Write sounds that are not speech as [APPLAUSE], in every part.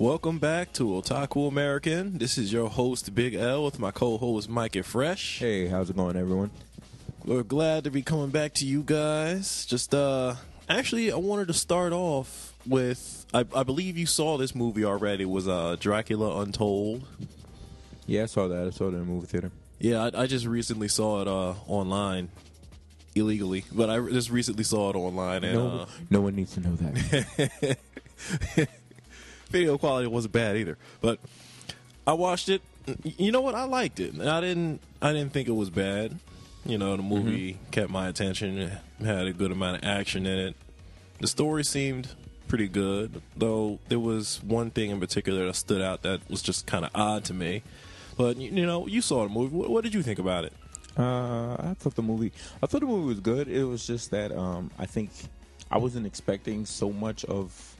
Welcome back to Otaku American. This is your host, Big L, with my co host, Mike and Fresh. Hey, how's it going, everyone? We're glad to be coming back to you guys. Just, uh, actually, I wanted to start off with I, I believe you saw this movie already. It was uh, Dracula Untold. Yeah, I saw that. I saw it in the movie theater. Yeah, I, I just recently saw it uh, online illegally, but I just recently saw it online. And, no, uh, no one needs to know that. [LAUGHS] video quality wasn't bad either. But I watched it. You know what? I liked it. I didn't. I didn't think it was bad. You know, the movie mm-hmm. kept my attention. It had a good amount of action in it. The story seemed pretty good, though there was one thing in particular that stood out that was just kind of odd to me. But you know, you saw the movie. What, what did you think about it? Uh, I thought the movie. I thought the movie was good. It was just that um, I think I wasn't expecting so much of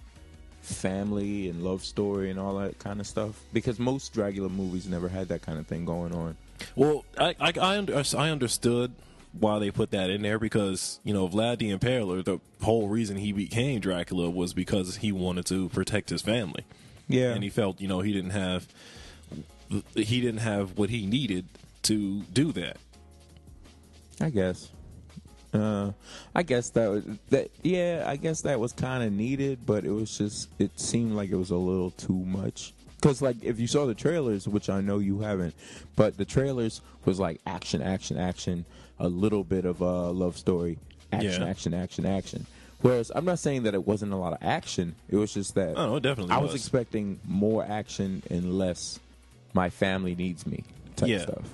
family and love story and all that kind of stuff because most Dracula movies never had that kind of thing going on. Well, I I, I, under, I understood why they put that in there because you know Vlad the Impaler, the whole reason he became Dracula was because he wanted to protect his family. Yeah, and he felt you know he didn't have he didn't have what he needed to do that. I guess. Uh, I guess that was that. Yeah, I guess that was kind of needed, but it was just it seemed like it was a little too much. Because like if you saw the trailers, which I know you haven't, but the trailers was like action, action, action, a little bit of a love story, action, yeah. action, action, action. Whereas I'm not saying that it wasn't a lot of action. It was just that oh, definitely. I was. was expecting more action and less. My family needs me type yeah. stuff.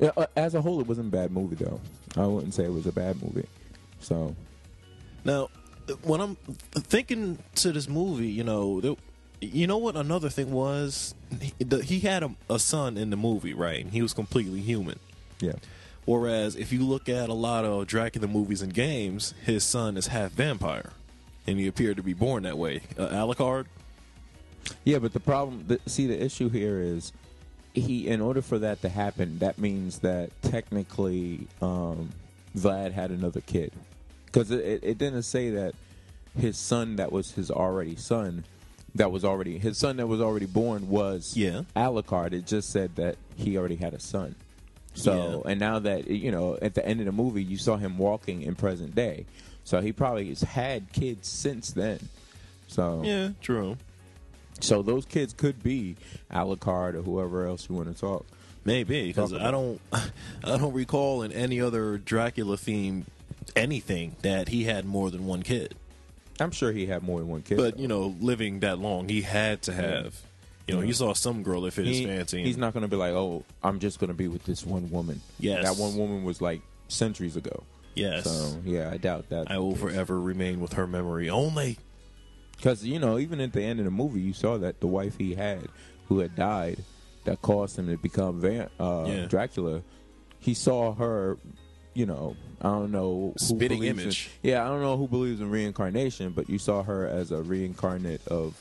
Uh, as a whole, it wasn't a bad movie though. I wouldn't say it was a bad movie. So now, when I'm thinking to this movie, you know, you know what another thing was? He, the, he had a, a, son in the movie, right? And he was completely human. Yeah. Whereas if you look at a lot of Dracula movies and games, his son is half vampire, and he appeared to be born that way. Uh, Alucard. Yeah, but the problem, the, see, the issue here is he in order for that to happen, that means that technically um, Vlad had another kid because it, it, didn't say that his son that was his already son that was already his son that was already born was yeah Alucard. It just said that he already had a son. So yeah. and now that you know at the end of the movie you saw him walking in present day, so he probably has had kids since then. So yeah, true. So those kids could be Alucard or whoever else you want to talk. Maybe because I don't, [LAUGHS] I don't recall in any other Dracula theme anything that he had more than one kid. I'm sure he had more than one kid. But though. you know, living that long, he had to have. You know, yeah. he saw some girl that fit he, his fancy. He's not going to be like, "Oh, I'm just going to be with this one woman." Yes, that one woman was like centuries ago. Yes. So yeah, I doubt that. I will forever remain with her memory only. Because you know, even at the end of the movie, you saw that the wife he had, who had died, that caused him to become Van- uh, yeah. Dracula. He saw her. You know, I don't know. Spitting image. In, yeah, I don't know who believes in reincarnation, but you saw her as a reincarnate of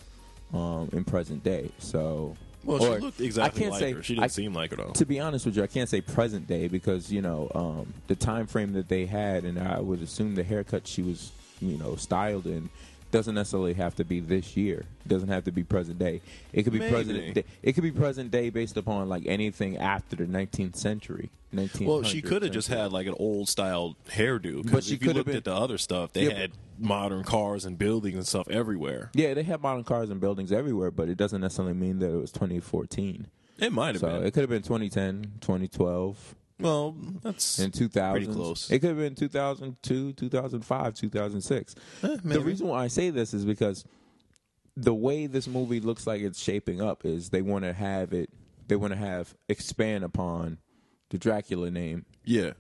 um, in present day. So well, she looked exactly I can't like say, her. She didn't I, seem like her though. To be honest with you, I can't say present day because you know um, the time frame that they had, and I would assume the haircut she was, you know, styled in doesn't necessarily have to be this year. It doesn't have to be present day. It could be Maybe. present. Day. It could be present day based upon like anything after the 19th century. 19th. Well, she could have just had like an old style hairdo. But she if you looked been, at the other stuff, they yeah, had modern cars and buildings and stuff everywhere. Yeah, they had modern cars and buildings everywhere, but it doesn't necessarily mean that it was 2014. It might have so been. It could have been 2010, 2012. Well, that's in 2000. Pretty close. It could have been 2002, 2005, 2006. Eh, the reason why I say this is because the way this movie looks like it's shaping up is they want to have it. They want to have expand upon the Dracula name. Yeah.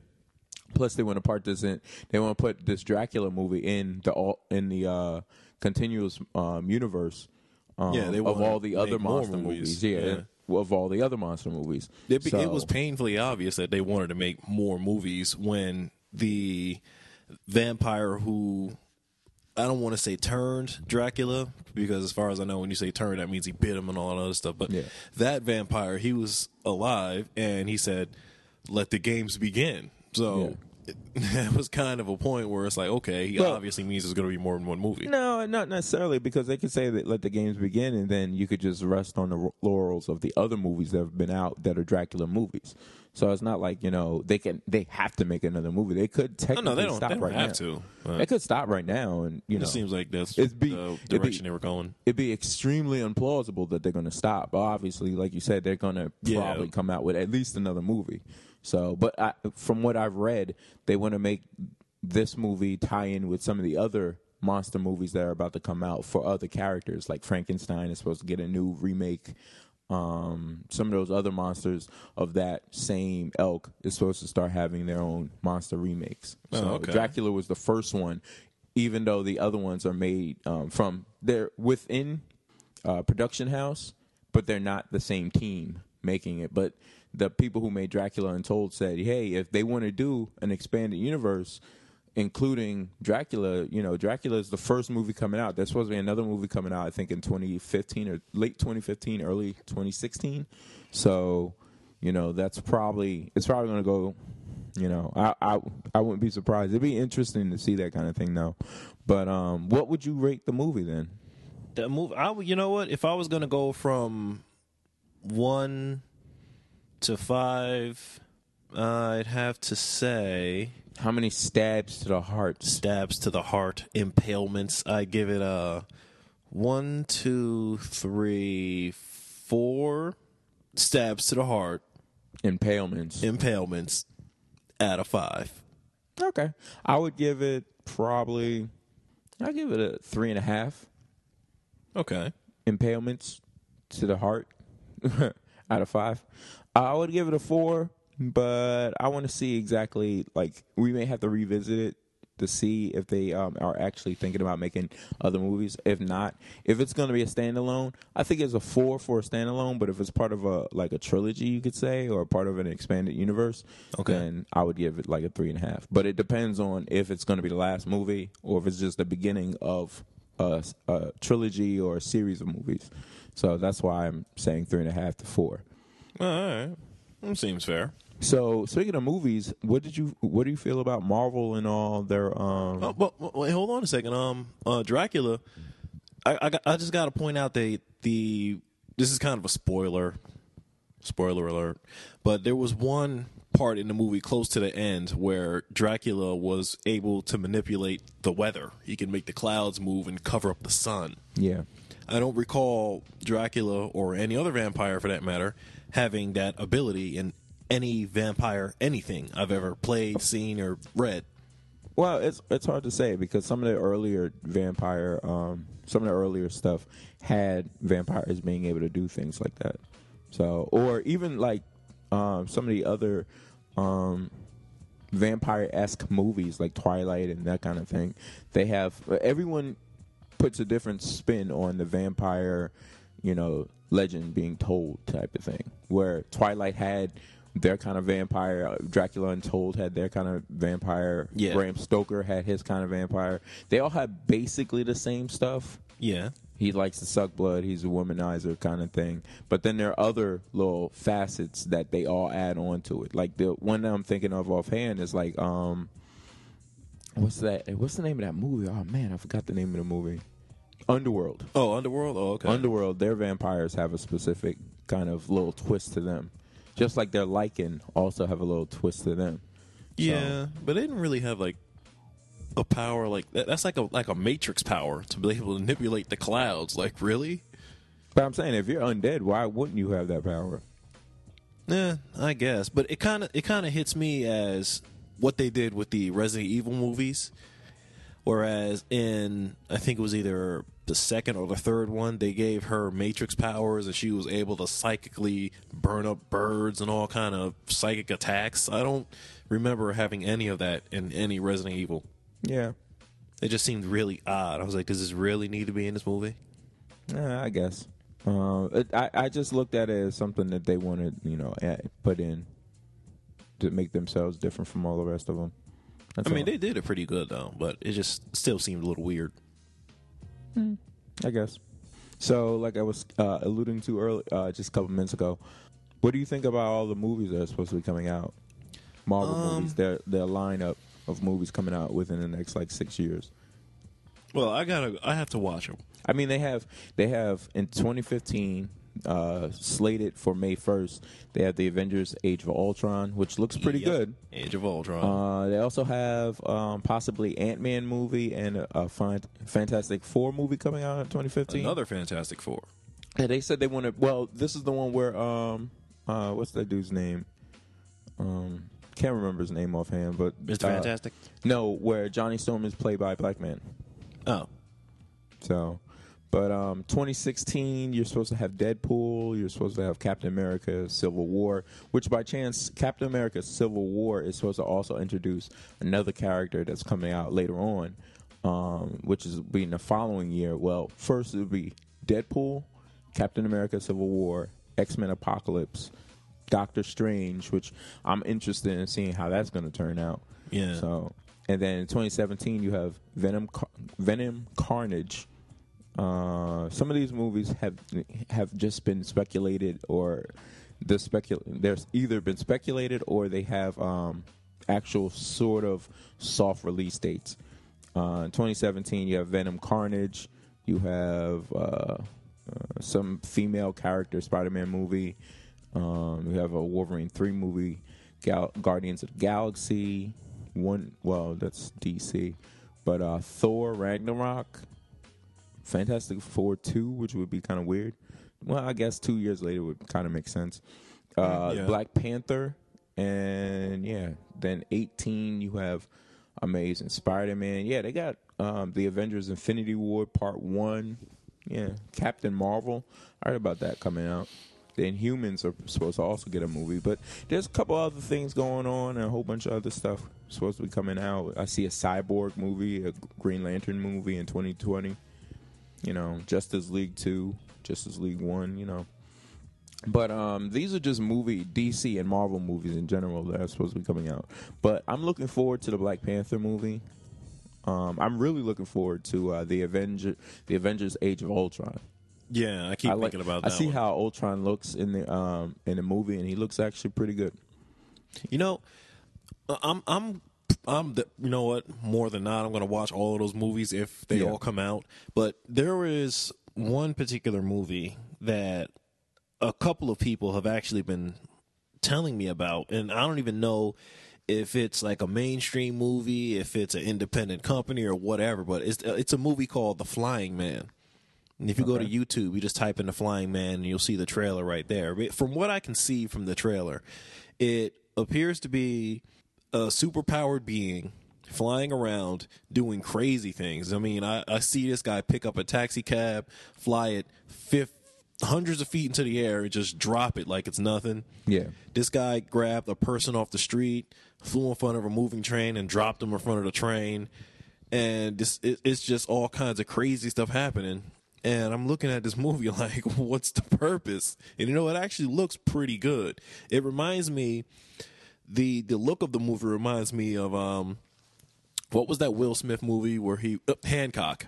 Plus, they want to part this in. They want to put this Dracula movie in the all in the uh, continuous um, universe. Um, yeah, they of all the other monster movies. movies. Yeah. yeah of all the other monster movies. It, so, it, was painfully obvious that they wanted to make more movies when the vampire who I don't want to say turned Dracula because as far as I know, when you say turned, that means he bit him and all that other stuff. But yeah. that vampire, he was alive and he said, "Let the games begin." So. Yeah. [LAUGHS] that was kind of a point where it's like, okay, he Well- obviously means there's going to be more than one movie. No, not necessarily because they could say that let the games begin, and then you could just rest on the laurels of the other movies that have been out that are Dracula movies. So it's not like you know they can they have to make another movie. They could No, technically no, they don't. stop They don't right have now. to. They could stop right now, and you know it seems like that's It'd be- the it'd be- direction they were going. it'd be extremely implausible that they're going to stop. Obviously, like you said, they're going to Yeah. probably come out with at least another movie. So, but I, from what I've read, they want to make this movie tie in with some of the other monster movies that are about to come out for other characters. Like Frankenstein is supposed to get a new remake. Um, some of those other monsters of that same elk is supposed to start having their own monster remakes. Oh, so okay. Dracula was the first one, even though the other ones are made um, from they're within uh, production house, but they're not the same team making it. But the people who made Dracula Untold said, "Hey, if they want to do an expanded universe." Including Dracula, you know, Dracula is the first movie coming out. There's supposed to be another movie coming out, I think, in 2015 or late 2015, early 2016. So, you know, that's probably it's probably going to go you know, I, I I wouldn't be surprised. It'd be interesting to see that kind of thing, though. But um, what would you rate the movie then? The movie, I you know what? If I was going to go from one to five, uh, I'd have to say How many stabs to the heart? stabs to the heart, impalements. I give it a one, two, three, four stabs to the heart, Impalements. impalements out of five. Okay, I would give it probably. I give it a three and a half. Okay. Impalements to the heart [LAUGHS] out of five. I would give it a four, but I want to see exactly like we may have to revisit it to see if they um, are actually thinking about making other movies. If not, if it's going to be a standalone, I think it's a four for a standalone. But if it's part of a like a trilogy, you could say, or part of an expanded universe, Okay. then I would give it like a three and a half. But it depends on if it's going to be the last movie or if it's just the beginning of a, a trilogy or a series of movies. So that's why I'm saying three and a half to four. All right. That seems fair. So speaking of movies, what did you what do you feel about Marvel and all their um Oh, but, but wait, hold on a second. Um, uh, Dracula. I I, got, I just got to point out that the this is kind of a spoiler, spoiler alert. But there was one part in the movie close to the end where Dracula was able to manipulate the weather. He can make the clouds move and cover up the sun. yeah. I don't recall Dracula or any other vampire for that matter having that ability in any vampire anything I've ever played, seen, or read. Well, it's it's hard to say because some of the earlier vampire um some of the earlier stuff had vampires being able to do things like that. So or even like um some of the other um vampire esque movies like Twilight and that kind of thing. They have everyone puts a different spin on the vampire, you know, legend being told type of thing. Where Twilight had their kind of vampire, uh, Dracula Untold had their kind of vampire, Yeah. Bram Stoker had his kind of vampire. They all had basically the same stuff. Yeah. He likes to suck blood. He's a womanizer kind of thing. But then there are other little facets that they all add on to it. Like the one that I'm thinking of offhand is like, um, what's that? What's the name of that movie? Oh man, I forgot the name of the movie. Underworld. Oh, Underworld. Oh, okay. Underworld. Their vampires have a specific kind of little twist to them, just like their Lycan also have a little twist to them. yeah, but they didn't really have like a power like that. That's like a like a Matrix power to be able to manipulate the clouds. Like really? But I'm saying, if you're undead, why wouldn't you have that power? Yeah, I guess. But it kind of it kind of hits me as what they did with the Resident Evil movies. Whereas in I think it was either the second or the third one, they gave her Matrix powers and she was able to psychically burn up birds and all kind of psychic attacks. I don't remember having any of that in any Resident Evil. Yeah, It just seemed really odd. I was like, does this really need to be in this movie? Yeah, I guess. Uh, it, I I just looked at it as something that they wanted, you know, put in to make themselves different from all the rest of them. That's I mean, all. they did it pretty good though, but it just still seemed a little weird. I guess. So, like I was uh, alluding to earlier, uh, just a couple minutes ago, what do you think about all the movies that are supposed to be coming out? Marvel Um, movies. Their their lineup of movies coming out within the next like six years. Well, I gotta. I have to watch them. I mean, they have they have in 2015 uh, slated for May 1st. They have the Avengers: Age of Ultron, which looks pretty Yep. good. Age of Ultron. Uh, they also have um, possibly Ant Man movie and a, a fan- Fantastic Four movie coming out in 2015. Another Fantastic Four. Yeah, they said they want to. Well, this is the one where um, uh, what's that dude's name? Um, can't remember his name offhand, but Mr. uh, Fantastic. No, where Johnny Storm is played by a black man. Oh, So, but um, 2016, you're supposed to have Deadpool. You're supposed to have Captain America: Civil War. Which, by chance, Captain America: Civil War is supposed to also introduce another character that's coming out later on, um, which is being the following year. Well, first it would be Deadpool, Captain America: Civil War, X Men: Apocalypse, Doctor Strange, which I'm interested in seeing how that's going to turn out. Yeah. So, and then in 2017, you have Venom, Car- Venom, Carnage. Uh, some of these movies have have just been speculated, or the specul. There's either been speculated or they have um, actual sort of soft release dates. Uh, in 2017, you have Venom, Carnage. You have uh, uh, some female character Spider-Man movie. Um, you have a Wolverine three movie, Gal- Guardians of the Galaxy. One, well, that's DC, but uh, Thor Ragnarok, Fantastic Four two, which would be kind of weird. Well, I guess two years later would kind of make sense. Uh, Yeah. Black Panther, and yeah, then eighteen you have Amazing Spider-Man. Yeah, they got um, the Avengers: Infinity War Part One. Yeah, Captain Marvel. I heard about that coming out. The Inhumans are supposed to also get a movie, but there's a couple other things going on and a whole bunch of other stuff supposed to be coming out. I see a Cyborg movie, a Green Lantern movie in 2020. You know, Justice League 2, Justice League 1, you know. But um, these are just movie DC and Marvel movies in general that are supposed to be coming out. But I'm looking forward to the Black Panther movie. Um, I'm really looking forward to uh, the Avenger, the Avengers: Age of Ultron. yeah. I keep I like- thinking about that. I see one. how Ultron looks in the um in the movie, and he looks actually pretty good. You know, I'm I'm I'm the, you know what? More than not, I'm going to watch all of those movies if they Yeah. all come out. But there is one particular movie that a couple of people have actually been telling me about, and I don't even know if it's like a mainstream movie, if it's an independent company or whatever. But it's it's a movie called The Flying Man. And if you go to YouTube, you just type in the Flying Man and you'll see the trailer right there. But From what I can see from the trailer, it appears to be a superpowered being flying around doing crazy things. I mean, I, I see this guy pick up a taxi cab, fly it fifth, hundreds of feet into the air, and just drop it like it's nothing. Yeah. This guy grabbed a person off the street, flew in front of a moving train, and dropped him in front of the train. And this, it, it's just all kinds of crazy stuff happening. And I'm looking at this movie [LAUGHS] like, what's the purpose? And you know, it actually looks pretty good. It reminds me, the the look of the movie reminds me of um, what was that Will Smith movie where he uh, Hancock?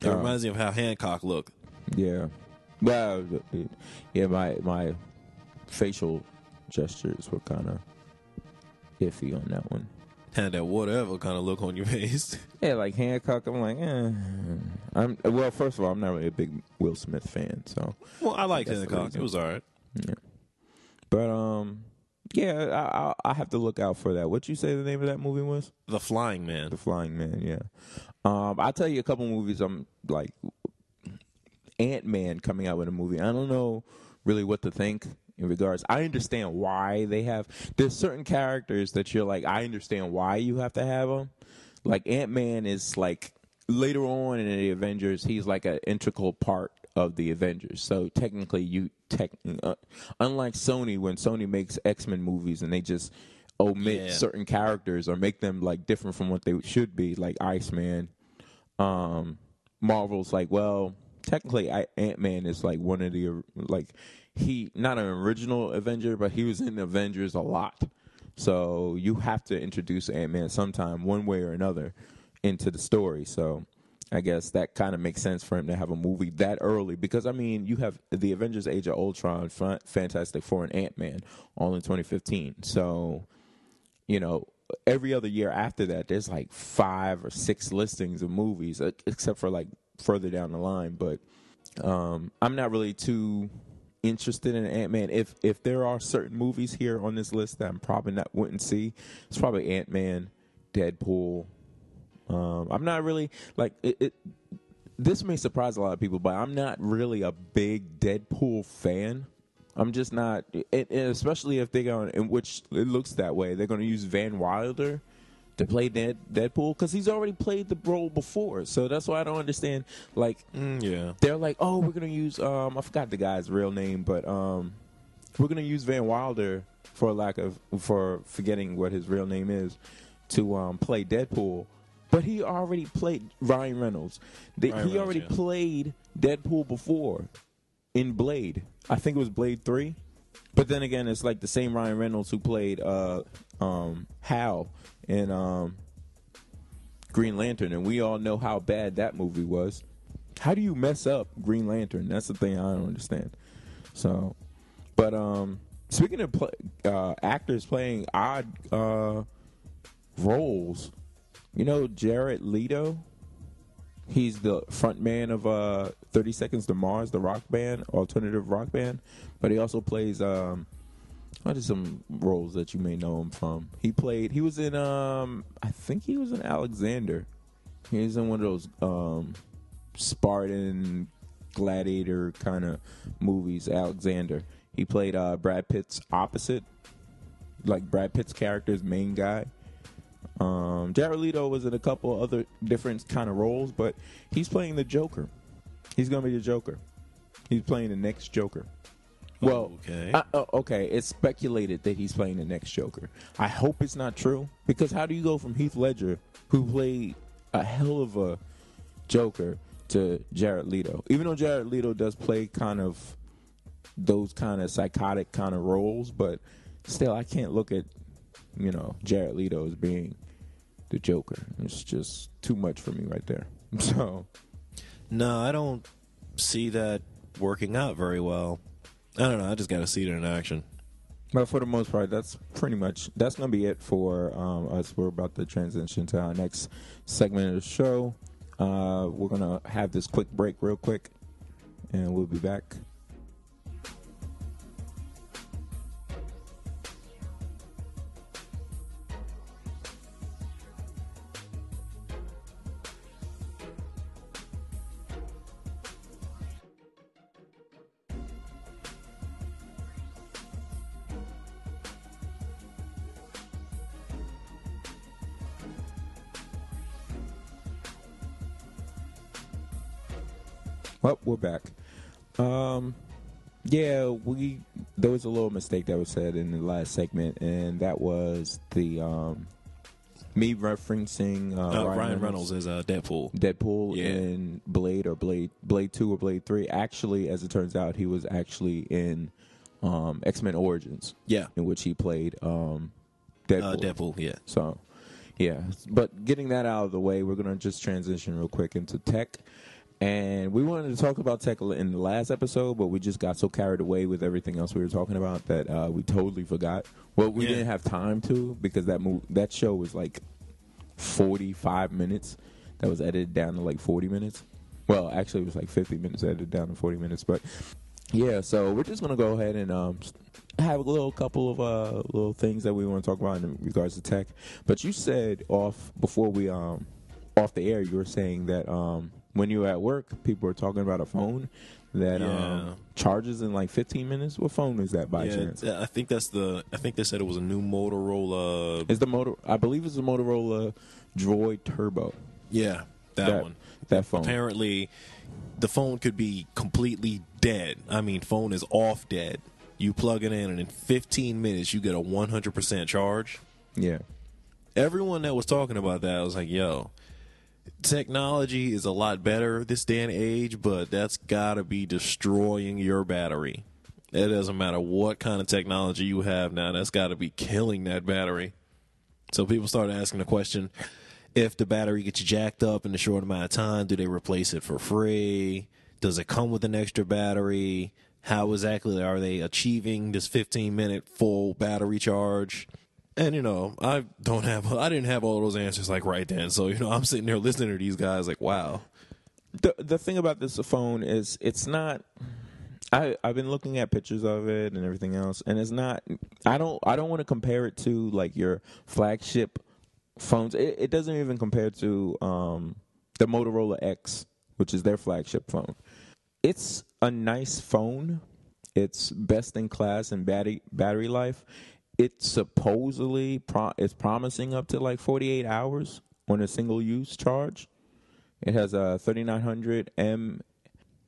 It Oh. reminds me of how Hancock looked. Yeah. Well, yeah, my my facial gestures were kind of iffy on that one. Had that whatever kind of look on your [LAUGHS] face. Yeah, like Hancock, I'm like, eh. I'm well. First of all, I'm not really a big Will Smith fan, so. well, I liked Hancock. It was all right. Yeah, but um, yeah, I, I I have to look out for that. What you say the name of that movie was? The Flying Man. The Flying Man. Yeah. Um, I'll tell you a couple movies. I'm like Ant Man coming out with a movie. I don't know really what to think in regards. I understand why they have. There's certain characters that you're like. I understand why you have to have them. Like Ant Man is like later on in the Avengers, he's like an integral part of the Avengers. So technically, you tech. Uh, unlike Sony, when Sony makes X Men movies and they just omit Yeah. certain characters or make them like different from what they should be, like Iceman. Um, Marvel's like, well, technically, Ant Man is like one of the like he not an original Avenger, but he was in Avengers a lot. So you have to introduce Ant Man sometime, one way or another, into the story. So I guess that kind of makes sense for him to have a movie that early because I mean you have the Avengers: Age of Ultron, Fa- Fantastic Four, and Ant Man all in 2015. So you know, every other year after that, there's like five or six listings of movies, except for like further down the line. But um, I'm not really too interested in Ant Man. If if there are certain movies here on this list that I'm probably not wouldn't see, it's probably Ant Man, Deadpool. Um, I'm not really like it, it. This may surprise a lot of people, but I'm not really a big Deadpool fan. I'm just not, and especially if they go in which it looks that way. They're going to use Van Wilder to play Dead, Deadpool because he's already played the role before. So that's why I don't understand. Like, Mm, yeah. they're like, oh, we're gonna use um, I forgot the guy's real name, but um, we're gonna use Van Wilder for lack of for forgetting what his real name is to um, play Deadpool. But he already played Ryan Reynolds. They, Ryan he Reynolds, already yeah. played Deadpool before in Blade. I think it was Blade Three. But then again, it's like the same Ryan Reynolds who played uh, um, Hal in um, Green Lantern, and we all know how bad that movie was. How do you mess up Green Lantern? That's the thing I don't understand. So, but um, speaking of play, uh, actors playing odd uh, roles, you know Jared Leto. He's the front man of uh, 30 Seconds to Mars, the rock band, alternative rock band. But he also plays um, what are some roles that you may know him from? He played. He was in. Um, I think he was in Alexander. He was in one of those um, Spartan gladiator kind of movies. Alexander. He played uh, Brad Pitt's opposite, like Brad Pitt's character's main guy. Um, Jared Leto was in a couple other different kind of roles, but he's playing the Joker. He's gonna be the Joker. He's playing the next Joker. Well, Okay. uh, uh, okay. It's speculated that he's playing the next Joker. I hope it's not true because how do you go from Heath Ledger, who played a hell of a Joker, to Jared Leto? Even though Jared Leto does play kind of those kind of psychotic kind of roles, but still, I can't look at you know Jared Leto as being the Joker. It's just too much for me right there. [LAUGHS] So No, I don't see that working out very well. I don't know. I just got to see it in action. But for the most part, that's pretty much that's gonna be it for um, us. We're about to transition to our next segment of the show. Uh, we're gonna have this quick break, real quick, and we'll be back. Yeah, we there was a little mistake that was said in the last segment, and that was the um, me referencing uh, Uh, Ryan, Reynolds is uh, Deadpool. Deadpool Yeah. in Blade or Blade Blade Two or Blade Three. Actually, as it turns out, he was actually in um, X Men Origins, Yeah. in which he played um, Deadpool. Uh, Deadpool. Yeah. So, yeah. But getting that out of the way, we're going to just transition real quick into tech. And we wanted to talk about tech in the last episode, but we just got so carried away with everything else we were talking about that uh, we totally forgot. Well, we Yeah. didn't have time to because that move, that show was like 45 minutes. That was edited down to like 40 minutes. Well, actually, it was like 50 minutes edited down to 40 minutes. But yeah, so we're just gonna go ahead and um, have a little couple of uh, little things that we want to talk about in regards to tech. But you said off before we um off the air, you were saying that um when you're at work, people are talking about a phone that Yeah. um charges in like 15 minutes. What phone is that by yeah, chance? I think that's the. I think they said it was a new Motorola. Is the motor? I believe it's the Motorola Droid Turbo. Yeah, that, That one. that phone. Apparently, the phone could be completely dead. I mean, phone is off dead. You plug it in, and in 15 minutes, you get a 100% charge. Yeah. Everyone that was talking about that was like, yo, technology is a lot better this day and age, but that's got to be destroying your battery. It doesn't matter what kind of technology you have now, that's got to be killing that battery. So people started asking the question if the battery gets jacked up in a short amount of time, do they replace it for free? Does it come with an extra battery? How exactly are they achieving this 15 minute full battery charge? And you know, I don't have, [LAUGHS] I didn't have all those answers like right then. So you know, [LAUGHS] I'm sitting there listening to these guys like, wow. The the thing about this phone is it's not. I I've been looking at pictures of it and everything else, and it's not. I don't I don't want to compare it to like your flagship phones. It, it doesn't even compare to um, the Motorola X, which is their flagship phone. It's a nice phone. It's best in class in battery battery life. It supposedly pro- is promising up to like 48 hours on a single use charge. It has a 3900 m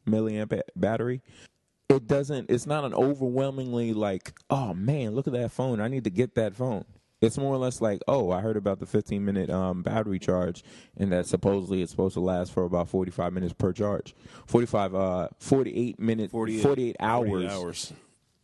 milliamp battery. It doesn't. It's not an overwhelmingly like, oh man, look at that phone. I need to get that phone. It's more or less like, oh, I heard about the 15 minute um, battery charge, and that supposedly it's supposed to last for about 45 minutes per charge. 45, uh, 48 minutes, 48, 48 hours, 48 hours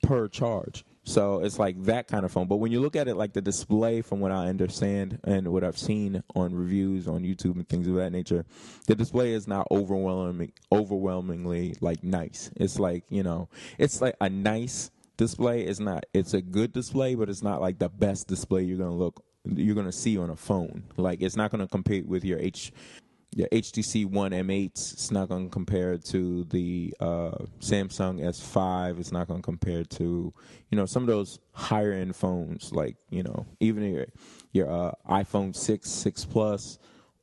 per charge. So it's like that kind of phone. But when you look at it like the display, from what I understand and what I've seen on reviews on YouTube and things of that nature, the display is not overwhelming, overwhelmingly like nice. It's like you know, it's like a nice display. It's not. It's a good display, but it's not like the best display you're gonna look you're gonna see on a phone. Like it's not gonna compete with your H the HTC One M8. It's not going to compare to the uh, Samsung S5. It's not going to compare to you know some of those higher end phones, like you know even your your uh, iPhone six, six plus,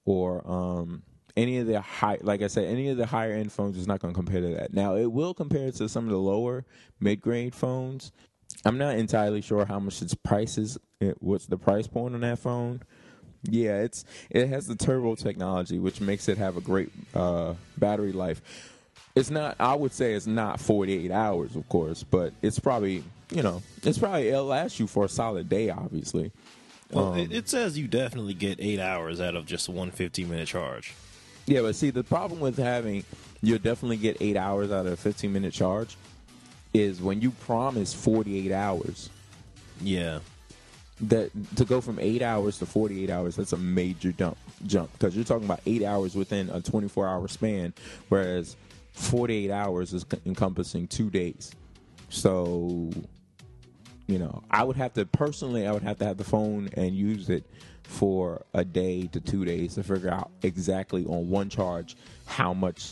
or um, any of the high, like I said, any of the higher end phones is not going to compare to that. Now it will compare to some of the lower mid grade phones. I'm not entirely sure how much its price is. What's the price point on that phone? Yeah, it's it has the turbo technology, which makes it have a great uh, battery life. It's not. I would say it's not 48 hours, of course, but it's probably you know it's probably it'll last you for a solid day, obviously. Well, um, it, it, says you definitely get eight hours out of just one 15 minute charge. Yeah, but see, the problem with having you'll definitely get eight hours out of a 15 minute charge is when you promise 48 hours. Yeah that to go from eight hours to 48 hours that's a major jump jump. Because you're talking about eight hours within a 24 hour span whereas 48 hours is encompassing two days. So you know i would have to personally i would have to have the phone and use it for a day to two days to figure out exactly on one charge how much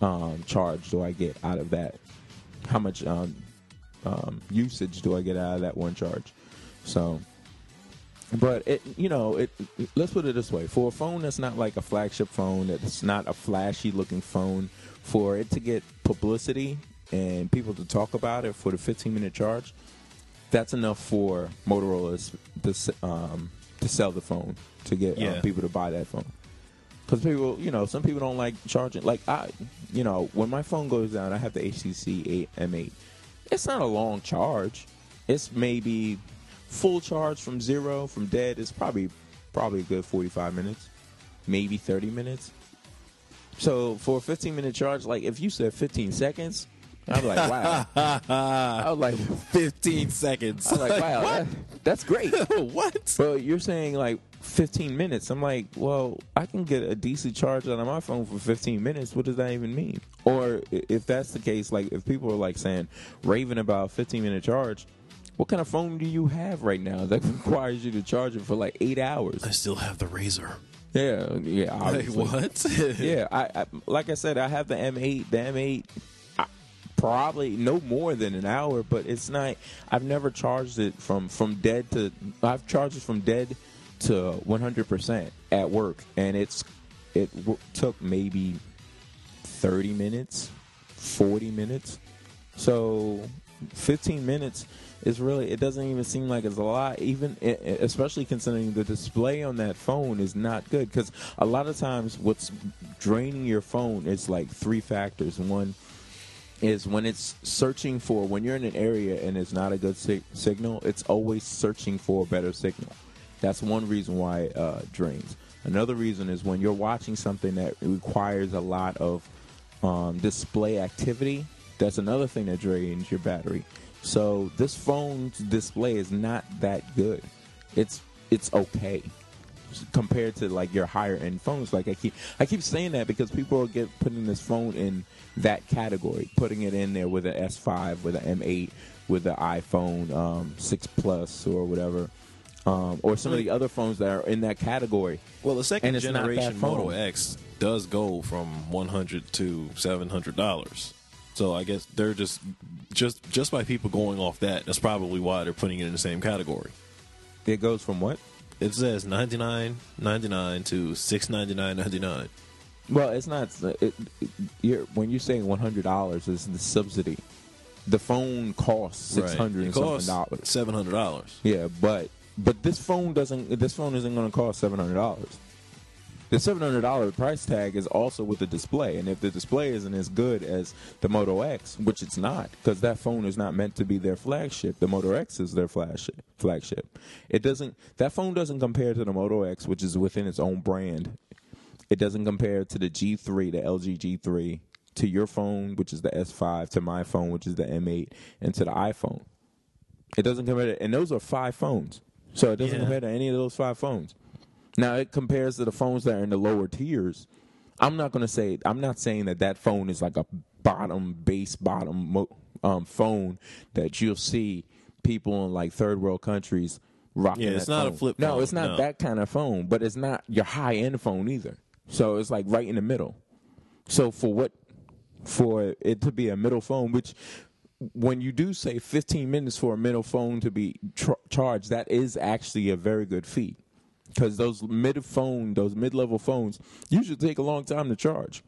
um, charge do i get out of that how much um, um, usage do i get out of that one charge so, but it, you know, it. Let's put it this way: for a phone that's not like a flagship phone, that's not a flashy looking phone, for it to get publicity and people to talk about it for the 15 minute charge, that's enough for Motorola's to, um, to sell the phone to get uh, yeah. um, people to buy that phone. Because people, you know, some people don't like charging. Like I, you know, when my phone goes down, I have the HTC 8 M8. It's not a long charge. It's maybe full charge from zero from dead is probably probably a good 45 minutes, maybe 30 minutes. So for a 15 minute charge, like if you said 15 seconds, I'm like, wow. [LAUGHS] I was like, 15 seconds. I'm like, wow, that, [LAUGHS] that's great. [LAUGHS] what? Well, you're saying like 15 minutes. I'm like, well, I can get a decent charge out of my phone for 15 minutes. What does that even mean? Or if that's the case, like if people are like saying, raving about 15 minute charge, what kind of phone do you have right now that [LAUGHS] requires you to charge it for like eight hours? I still have the razor. Yeah, yeah. Obviously. what? [LAUGHS] yeah, I, I, like I said, I have the M8. The M8, I, probably no more than an hour, but it's not. I've never charged it from from dead to. I've charged it from dead to 100 percent at work, and it's it w- took maybe 30 minutes, 40 minutes. So 15 minutes is really it doesn't even seem like it's a lot. Even especially considering the display on that phone is not good because a lot of times what's draining your phone is like three factors. One is when it's searching for when you're in an area and it's not a good sig- signal it's always searching for a better signal. That's one reason why it uh, drains. Another reason is when you're watching something that requires a lot of um, display activity that's another thing that drains your battery. So this phone's display is not that good. It's it's okay compared to like your higher end phones. Like I keep I keep saying that because people are get putting this phone in that category, putting it in there with an S5, with an M8, with the iPhone um, 6 Plus or whatever. um, or some of the other phones that are in that category. Well, the second And it's not that generation. Moto X does go from one hundred to seven hundred dollars. So I guess they're just just just by people going off that. That's probably why they're putting it in the same category. It goes from what? It says ninety nine ninety nine to six ninety nine ninety nine. Well, it's not. It, it, you're, when you're saying one hundred dollars, is the subsidy. The phone costs six hundred and something dollars. Seven hundred dollars. Yeah, but but this phone doesn't. This phone isn't going to cost seven hundred dollars. The seven hundred dollar price tag is also with the display, and if the display isn't as good as the Moto X, which it's not, because that phone is not meant to be their flagship. The Moto X is their flagship. Flagship. It doesn't. That phone doesn't compare to the Moto X, which is within its own brand. It doesn't compare to the G3, the LG G3, to your phone, which is the S5, to my phone, which is the M8, and to the iPhone. It doesn't compare to, and those are five phones. So it doesn't Yeah. compare to any of those five phones. Now it compares to the phones that are in the lower tiers. I'm not going to say I'm not saying that that phone is like a bottom base bottom um, phone that you'll see people in like third world countries rocking. Yeah, it's not a flip phone. flip No, phone, it's not no. that kind of phone, but it's not your high end phone either. So it's like right in the middle. So for what for it to be a middle phone, which when you do say 15 minutes for a middle phone to be tr- charged, that is actually a very good feat. Because those mid phone, those mid level phones, usually take a long time to charge.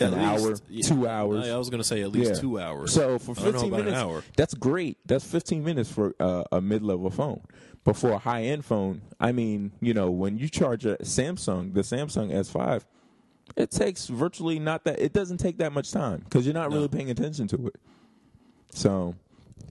An At hour, least- yeah. two hours. I was going to say at least Yeah. two hours. So for I don't know 15 minutes, that's great. That's 15 minutes for uh, a mid-level phone. But for a high-end phone, I mean, you know, when you charge a Samsung, the Samsung S5, it takes virtually not that. It doesn't take that much time because you're not No. really paying attention to it. So,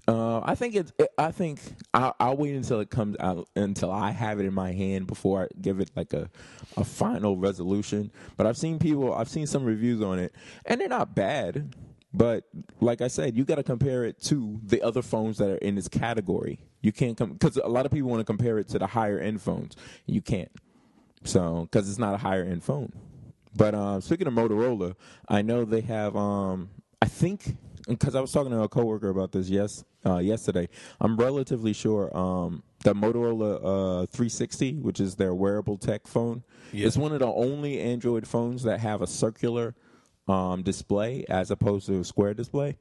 uh, I think it's. It, I think I'll, I'll wait until it comes out until I have it in my hand before I give it like a a final resolution. But I've seen people. I've seen some reviews on it, and they're not bad. But like I said, you got to compare it to the other phones that are in this category. You can't come because a lot of people want to compare it to the higher end phones. You can't. So because it's not a higher end phone. But uh, speaking of Motorola, I know they have. Um, I think because I was talking to a coworker about this yes uh, yesterday. I'm relatively sure um, that Motorola uh, 360, which is their wearable tech phone, Yeah. is one of the only Android phones that have a circular um, display as opposed to a square display.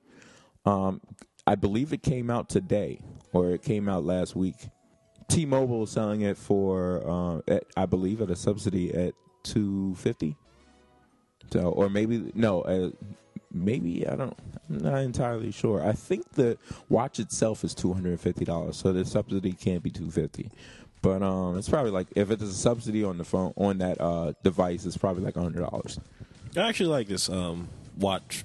Um, I believe it came out today, or it came out last week. T-Mobile is selling it for, uh, at, I believe, at a subsidy at two fifty. So, or maybe no, uh, maybe I don't. I'm not entirely sure. I think the watch itself is two hundred and fifty dollars, so the subsidy can't be two fifty. But um, it's probably like if it's a subsidy on the phone on that uh, device, it's probably like hundred dollars. I actually like this um, watch.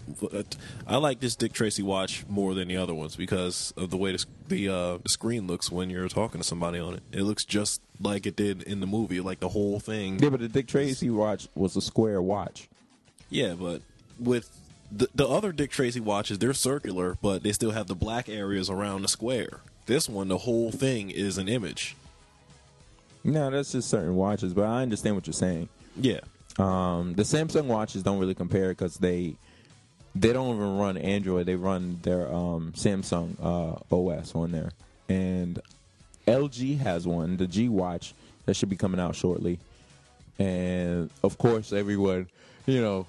I like this Dick Tracy watch more than the other ones because of the way the, the, uh, the screen looks when you're talking to somebody on it. It looks just like it did in the movie, like the whole thing. Yeah, but the Dick Tracy watch was a square watch. Yeah, but with the, the other Dick Tracy watches, they're circular, but they still have the black areas around the square. This one, the whole thing is an image. No, that's just certain watches, but I understand what you're saying. Yeah. Um, the Samsung watches don't really compare because they they don't even run Android. They run their um, Samsung uh, OS on there, and LG has one, the G Watch, that should be coming out shortly. And of course, everyone, you know,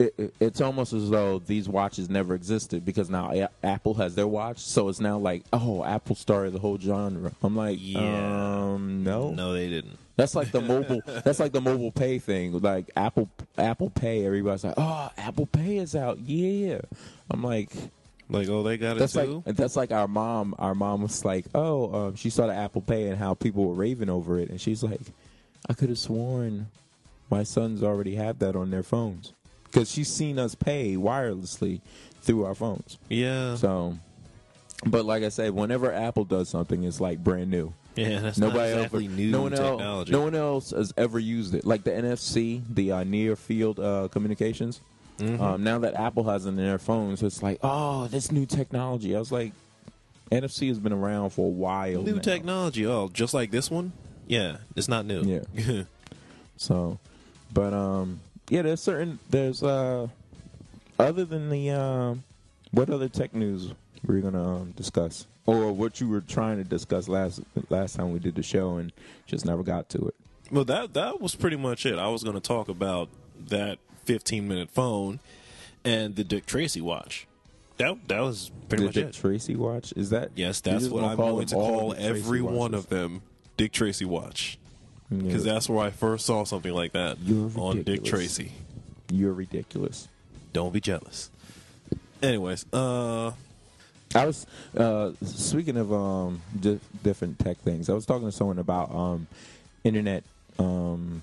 it, it- it's almost as though these watches never existed because now A- Apple has their watch, so it's now like, oh, Apple started the whole genre. I'm like, Yeah. um, no, No, they didn't. that's like the mobile. [LAUGHS] that's like the mobile pay thing. Like Apple, Apple Pay. Everybody's like, "Oh, Apple Pay is out." Yeah, I'm like, Like, oh, they got it that's too? like that's like our mom. Our mom was like, "Oh, um, she saw the Apple Pay and how people were raving over it," and she's like, "I could have sworn my sons already have that on their phones because she's seen us pay wirelessly through our phones." yeah. So, but like I said, whenever Apple does something, it's like brand new. yeah, that's Nobody exactly ever, new no one technology. Else, no one else has ever used it. Like the NFC, the uh, near field uh, communications. Mm-hmm. Um, now that Apple has it in their phones, it's like, oh, this new technology. I was like, NFC has been around for a while. New now. technology. Oh, just like this one? Yeah, it's not new. Yeah. [LAUGHS] So, but um, yeah, there's certain there's uh, other than the um, what other tech news were you gonna um, discuss, or what you were trying to discuss last last time we did the show and just never got to it? Well, that that was pretty much it. I was going to talk about that 15 minute phone and the Dick Tracy watch. That that was pretty the much Dick it. Tracy watch is that? yes, that's what I'm going to all call every one of them. Dick Tracy watch. Because that's where I first saw something like that You're on Dick ridiculous. Tracy. You're ridiculous. Don't be jealous. Anyways, uh, I was uh, speaking of um, di- different tech things. I was talking to someone about um, internet um,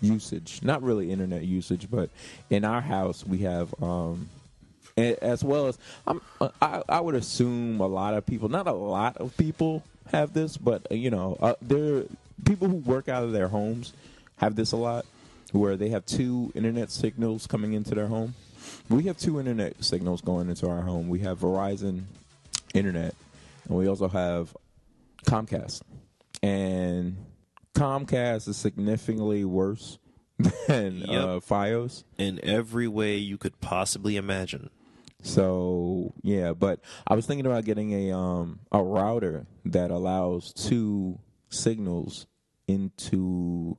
usage. Not really internet usage, but in our house we have, um, a- as well as I'm, uh, I, I would assume a lot of people. Not a lot of people have this, but uh, you know, uh, there people who work out of their homes have this a lot, where they have two internet signals coming into their home. We have two internet signals going into our home. We have Verizon internet, and we also have Comcast. And Comcast is significantly worse [LAUGHS] than Yep. uh, FiOS. in every way you could possibly imagine. So yeah, but I was thinking about getting a um a router that allows two signals into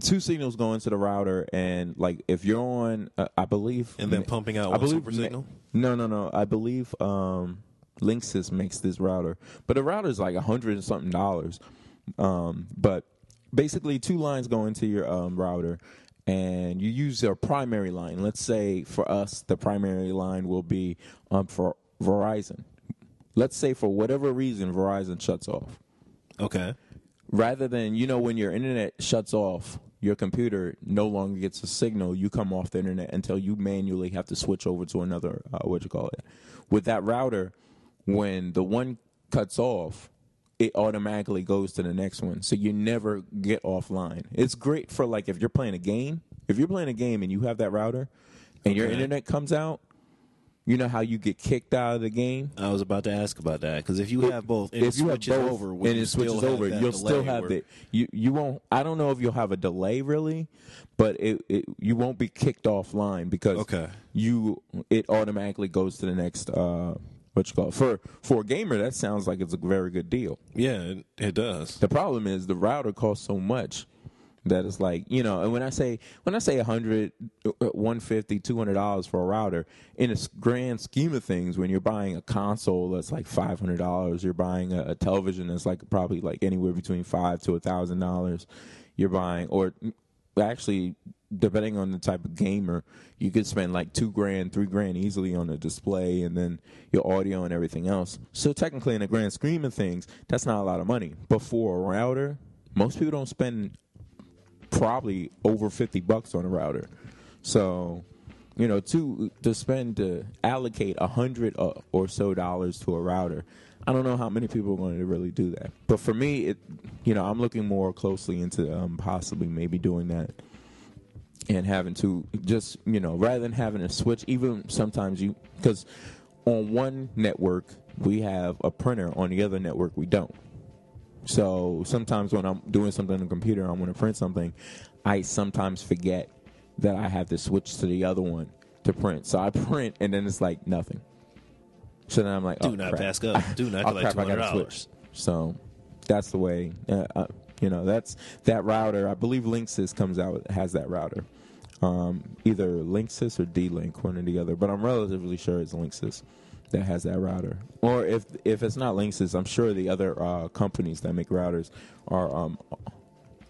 two signals go into the router and like if you're on uh, I believe And then pumping out I one believe super signal? No, no, no. I believe um Linksys makes this router. But the router is like a hundred and something dollars. Um but basically two lines go into your um router and you use your primary line. Let's say for us the primary line will be um for Verizon. Let's say for whatever reason Verizon shuts off Okay. Rather than you know when your internet shuts off your computer no longer gets a signal you come off the internet until you manually have to switch over to another uh, what you call it. With that router when the one cuts off it automatically goes to the next one. So you never get offline. It's great for like if you're playing a game if you're playing a game and you have that router and your internet comes out you know how you get kicked out of the game I was about to ask about that because if you have both, if it you have both over, and it switches over, you'll still have it. you you won't. I don't know if you'll have a delay really, but it, it you won't be kicked offline because Okay. you it automatically goes to the next uh what you call it. for for a gamer that sounds like it's a very good deal. Yeah, it, it does. The problem is the router costs so much that it's like you know and when i say when i say 100 uh, uh, 150 200 dollars for a router in a grand scheme of things when you're buying a console that's like 500 dollars you're buying a, a television that's like probably like anywhere between five to a thousand dollars you're buying or actually depending on the type of gamer you could spend like two grand three grand easily on a display and then your audio and everything else. So technically in the grand scheme of things that's not a lot of money. But for a router most people don't spend probably over 50 bucks on a router. So, you know, to to spend to allocate a hundred uh, or so dollars to a router, I don't know how many people are going to really do that. But for me, it, you know, I'm looking more closely into um, possibly maybe doing that and having to just you know rather than having to switch even sometimes you because on one network we have a printer on the other network we don't so sometimes when i'm doing something on the computer i want to print something i sometimes forget that i have to switch to the other one to print so i print and then it's like nothing so then i'm like Do oh, not crap. pass up. [LAUGHS] Do not oh, collect crap, I gotta $200. switch. So that's the way. Uh, uh, you know, that's that router. I believe Linksys comes out has that router. Um, either Linksys or D-Link, one or the other. But I'm relatively sure it's Linksys that has that router. Or if if it's not Linksys, I'm sure the other uh, companies that make routers are um,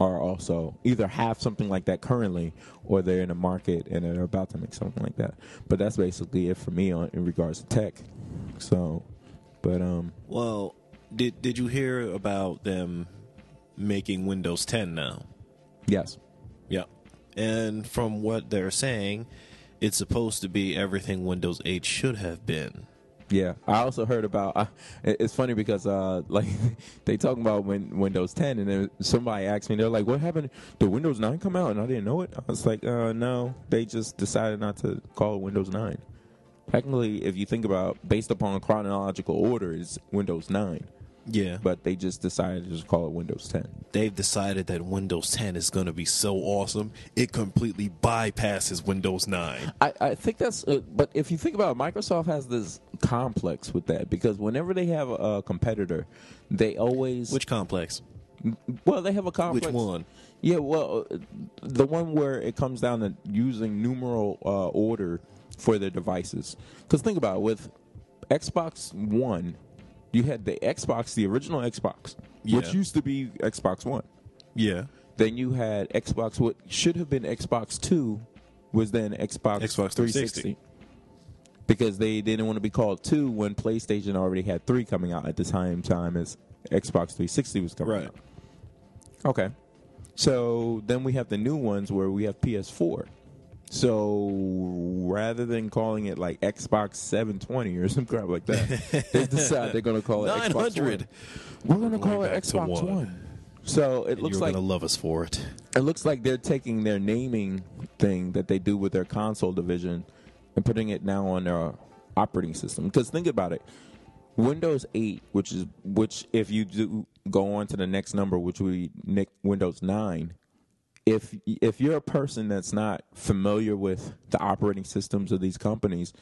are also either have something like that currently, or they're in the market and they're about to make something like that. But that's basically it for me on in regards to tech. So, but um, Well, did did you hear about them making Windows 10 now? yes. Yeah. And from what they're saying, it's supposed to be everything Windows 8 should have been. Yeah, I also heard about. Uh, it's funny because uh, like [LAUGHS] they talking about when Windows 10, and then somebody asked me, they're like, "What happened? Did Windows 9 come out?" And I didn't know it. I was like, uh, "No, they just decided not to call it Windows 9." Technically, if you think about based upon chronological order, it's Windows 9. Yeah. but they just decided to just call it Windows 10. They've decided that Windows 10 is going to be so awesome, it completely bypasses Windows 9. I, I think that's, uh, but if you think about it, Microsoft has this complex with that because whenever they have a, a competitor, they always, Which complex? well, they have a complex. Which one? Yeah, well, uh, the one where it comes down to using numeral uh, order for their devices. Because think about it, with Xbox One, you had the Xbox, the original Xbox, which used to be Xbox One. Yeah. Then you had Xbox, what should have been Xbox Two, was then Xbox, Xbox 360. 360. Because they didn't want to be called two when PlayStation already had three coming out at the same time as Xbox 360 was coming Right. out. Okay. So then we have the new ones where we have PS4. So rather than calling it like Xbox 720 or some crap like that, they [LAUGHS] decide they're going to call it Xbox 900. One. We're going to call it Xbox one. One. So it looks like You're going to love us for it. it looks like they're taking their naming thing that they do with their console division and putting it now on their operating system. Because think about it, Windows 8, which is which, if you do go on to the next number, which Nick- Windows 9, if if you're a person that's not familiar with the operating systems of these companies,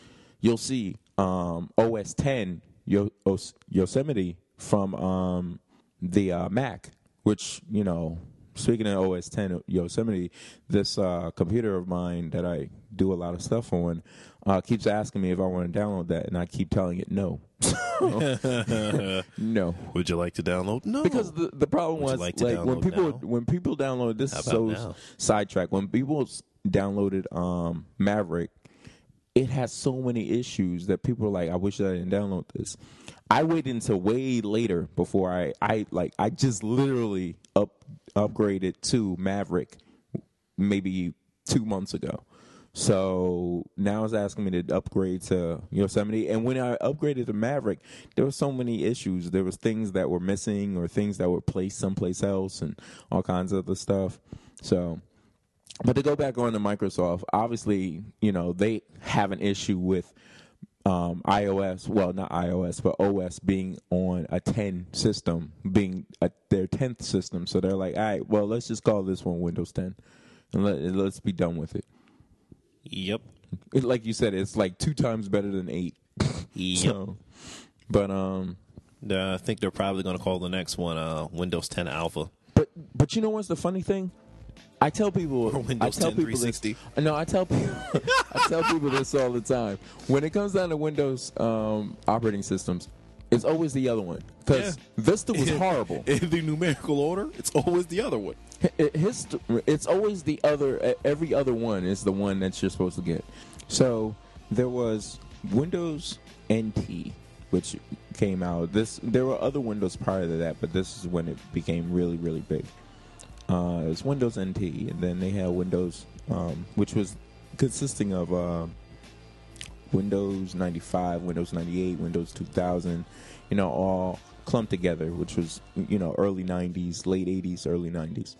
you'll see um, OS 10 Yo- Os- Yosemite from um, the uh, Mac, which you know. Speaking of OS 10 Yosemite, this uh, computer of mine that I do a lot of stuff on uh, keeps asking me if I want to download that, and I keep telling it no. [LAUGHS] no. Would you like to download? No. Because the, the problem Would was like like, when people now? when people download this is so now? sidetracked when people downloaded um Maverick, it has so many issues that people are like, I wish I didn't download this. I waited until way later before I I like I just literally up upgraded to Maverick maybe two months ago. So now it's asking me to upgrade to Yosemite. And when I upgraded to Maverick, there were so many issues. There was things that were missing or things that were placed someplace else and all kinds of other stuff. So but to go back on to Microsoft, obviously, you know, they have an issue with um, iOS, well, not iOS, but OS being on a 10 system, being a, their 10th system. So they're like, all right, well, let's just call this one Windows 10 and let, let's be done with it. Yep. it. Like you said, it's like two times better than eight. Yep. [LAUGHS] So, but, um, Uh, I think they're probably going to call the next one uh, Windows 10 Alpha. But but you know what's the funny thing? I tell people, [LAUGHS] Windows I tell 10 people this. 360. No, I tell [LAUGHS] people, I tell people this all the time. When it comes down to Windows um, operating systems, it's always the other one because Yeah. Vista was [LAUGHS] horrible. In the numerical order, it's always the other one. It- his, it's always the other. Every other one is the one that you're supposed to get. So there was Windows NT, which came out. This there were other Windows prior to that, but this is when it became really, really big. Uh, it was Windows NT, and then they had Windows, um, which was consisting of uh, Windows 95, Windows 98, Windows 2000, you know, all clumped together, which was, you know, early 90s, late 80s, early 90s,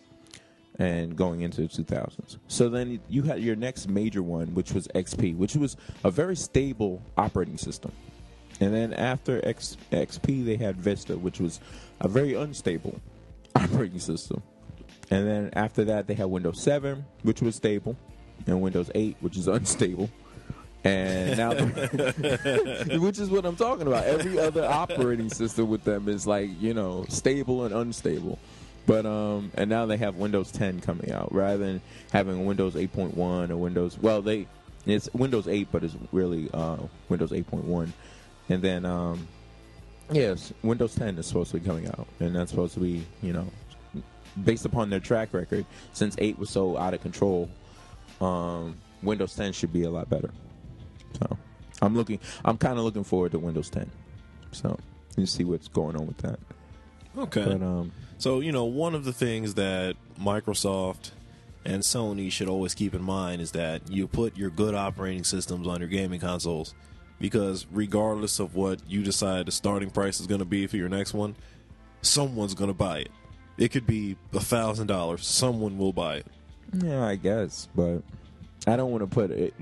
and going into the 2000s. So then you had your next major one, which was XP, which was a very stable operating system. And then after X, XP, they had Vista, which was a very unstable [LAUGHS] operating system. And then after that, they had Windows 7, which was stable, and Windows 8, which is [LAUGHS] unstable. And now, [LAUGHS] which is what I'm talking about. Every other operating system with them is like, you know, stable and unstable. But, um, and now they have Windows 10 coming out rather than having Windows 8.1 or Windows, well, they, it's Windows 8, but it's really, uh, Windows 8.1. And then, um, yes, Windows 10 is supposed to be coming out, and that's supposed to be, you know, based upon their track record, since 8 was so out of control, um, Windows 10 should be a lot better. So I'm looking, I'm kind of looking forward to Windows 10. So you see what's going on with that. Okay. But um, So, you know, one of the things that Microsoft and Sony should always keep in mind is that you put your good operating systems on your gaming consoles because regardless of what you decide the starting price is going to be for your next one, someone's going to buy it. It could be a thousand dollars. Someone will buy it. yeah, I guess, but I don't want to put it.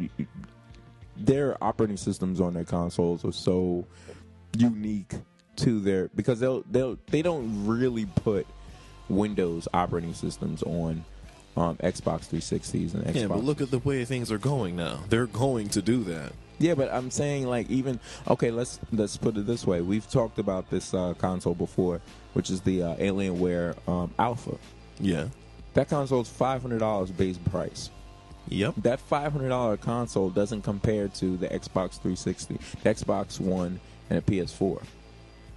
Their operating systems on their consoles are so unique to their because they'll they'll they don't really put Windows operating systems on um, Xbox 360s and Xbox. Yeah, but look at the way things are going now. They're going to do that. Yeah, but I'm saying like even okay, let's let's put it this way. We've talked about this uh, console before, which is the uh, Alienware um, Alpha. Yeah. That console's five hundred dollars base price. Yep. That five hundred dollar console doesn't compare to the Xbox 360, the Xbox One, and a PS4.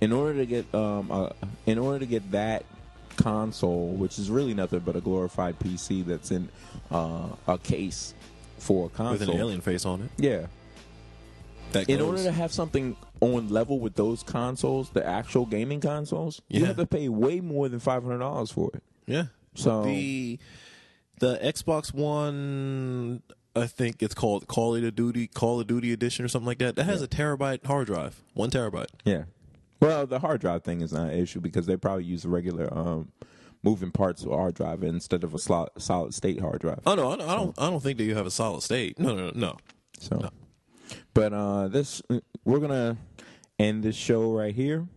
In order to get um, uh, in order to get that console, which is really nothing but a glorified PC that's in uh, a case for a console, With an alien face on it. yeah. That In goes- order to have something on level with those consoles, the actual gaming consoles, you have to pay way more than five hundred dollars for it. Yeah. So the the Xbox One, I think it's called Call of Duty Call of Duty Edition or something like that. That has a terabyte hard drive, one terabyte. yeah. Well, the hard drive thing is not an issue because they probably use the regular um, moving parts of a hard drive instead of a solid, solid state hard drive. Oh no, I don't, I don't. I don't think that you have a solid state. No, no, no. no. So, but uh, this we're gonna end this show right here.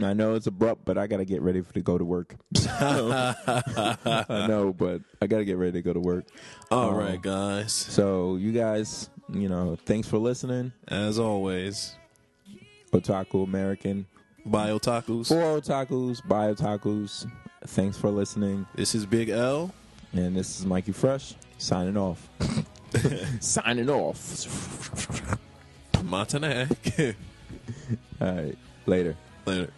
I know it's abrupt, but I gotta get ready for to go to work. [LAUGHS] I know, but I gotta get ready to go to work. All Um, right, guys. So you guys, you know, thanks for listening. As always, Otaku American. bye, otakus. For otakus, by otakus. Thanks for listening. This is Big L. And this is Mikey Fresh signing off. [LAUGHS] [LAUGHS] signing off. Montanak. All right. Later. Later.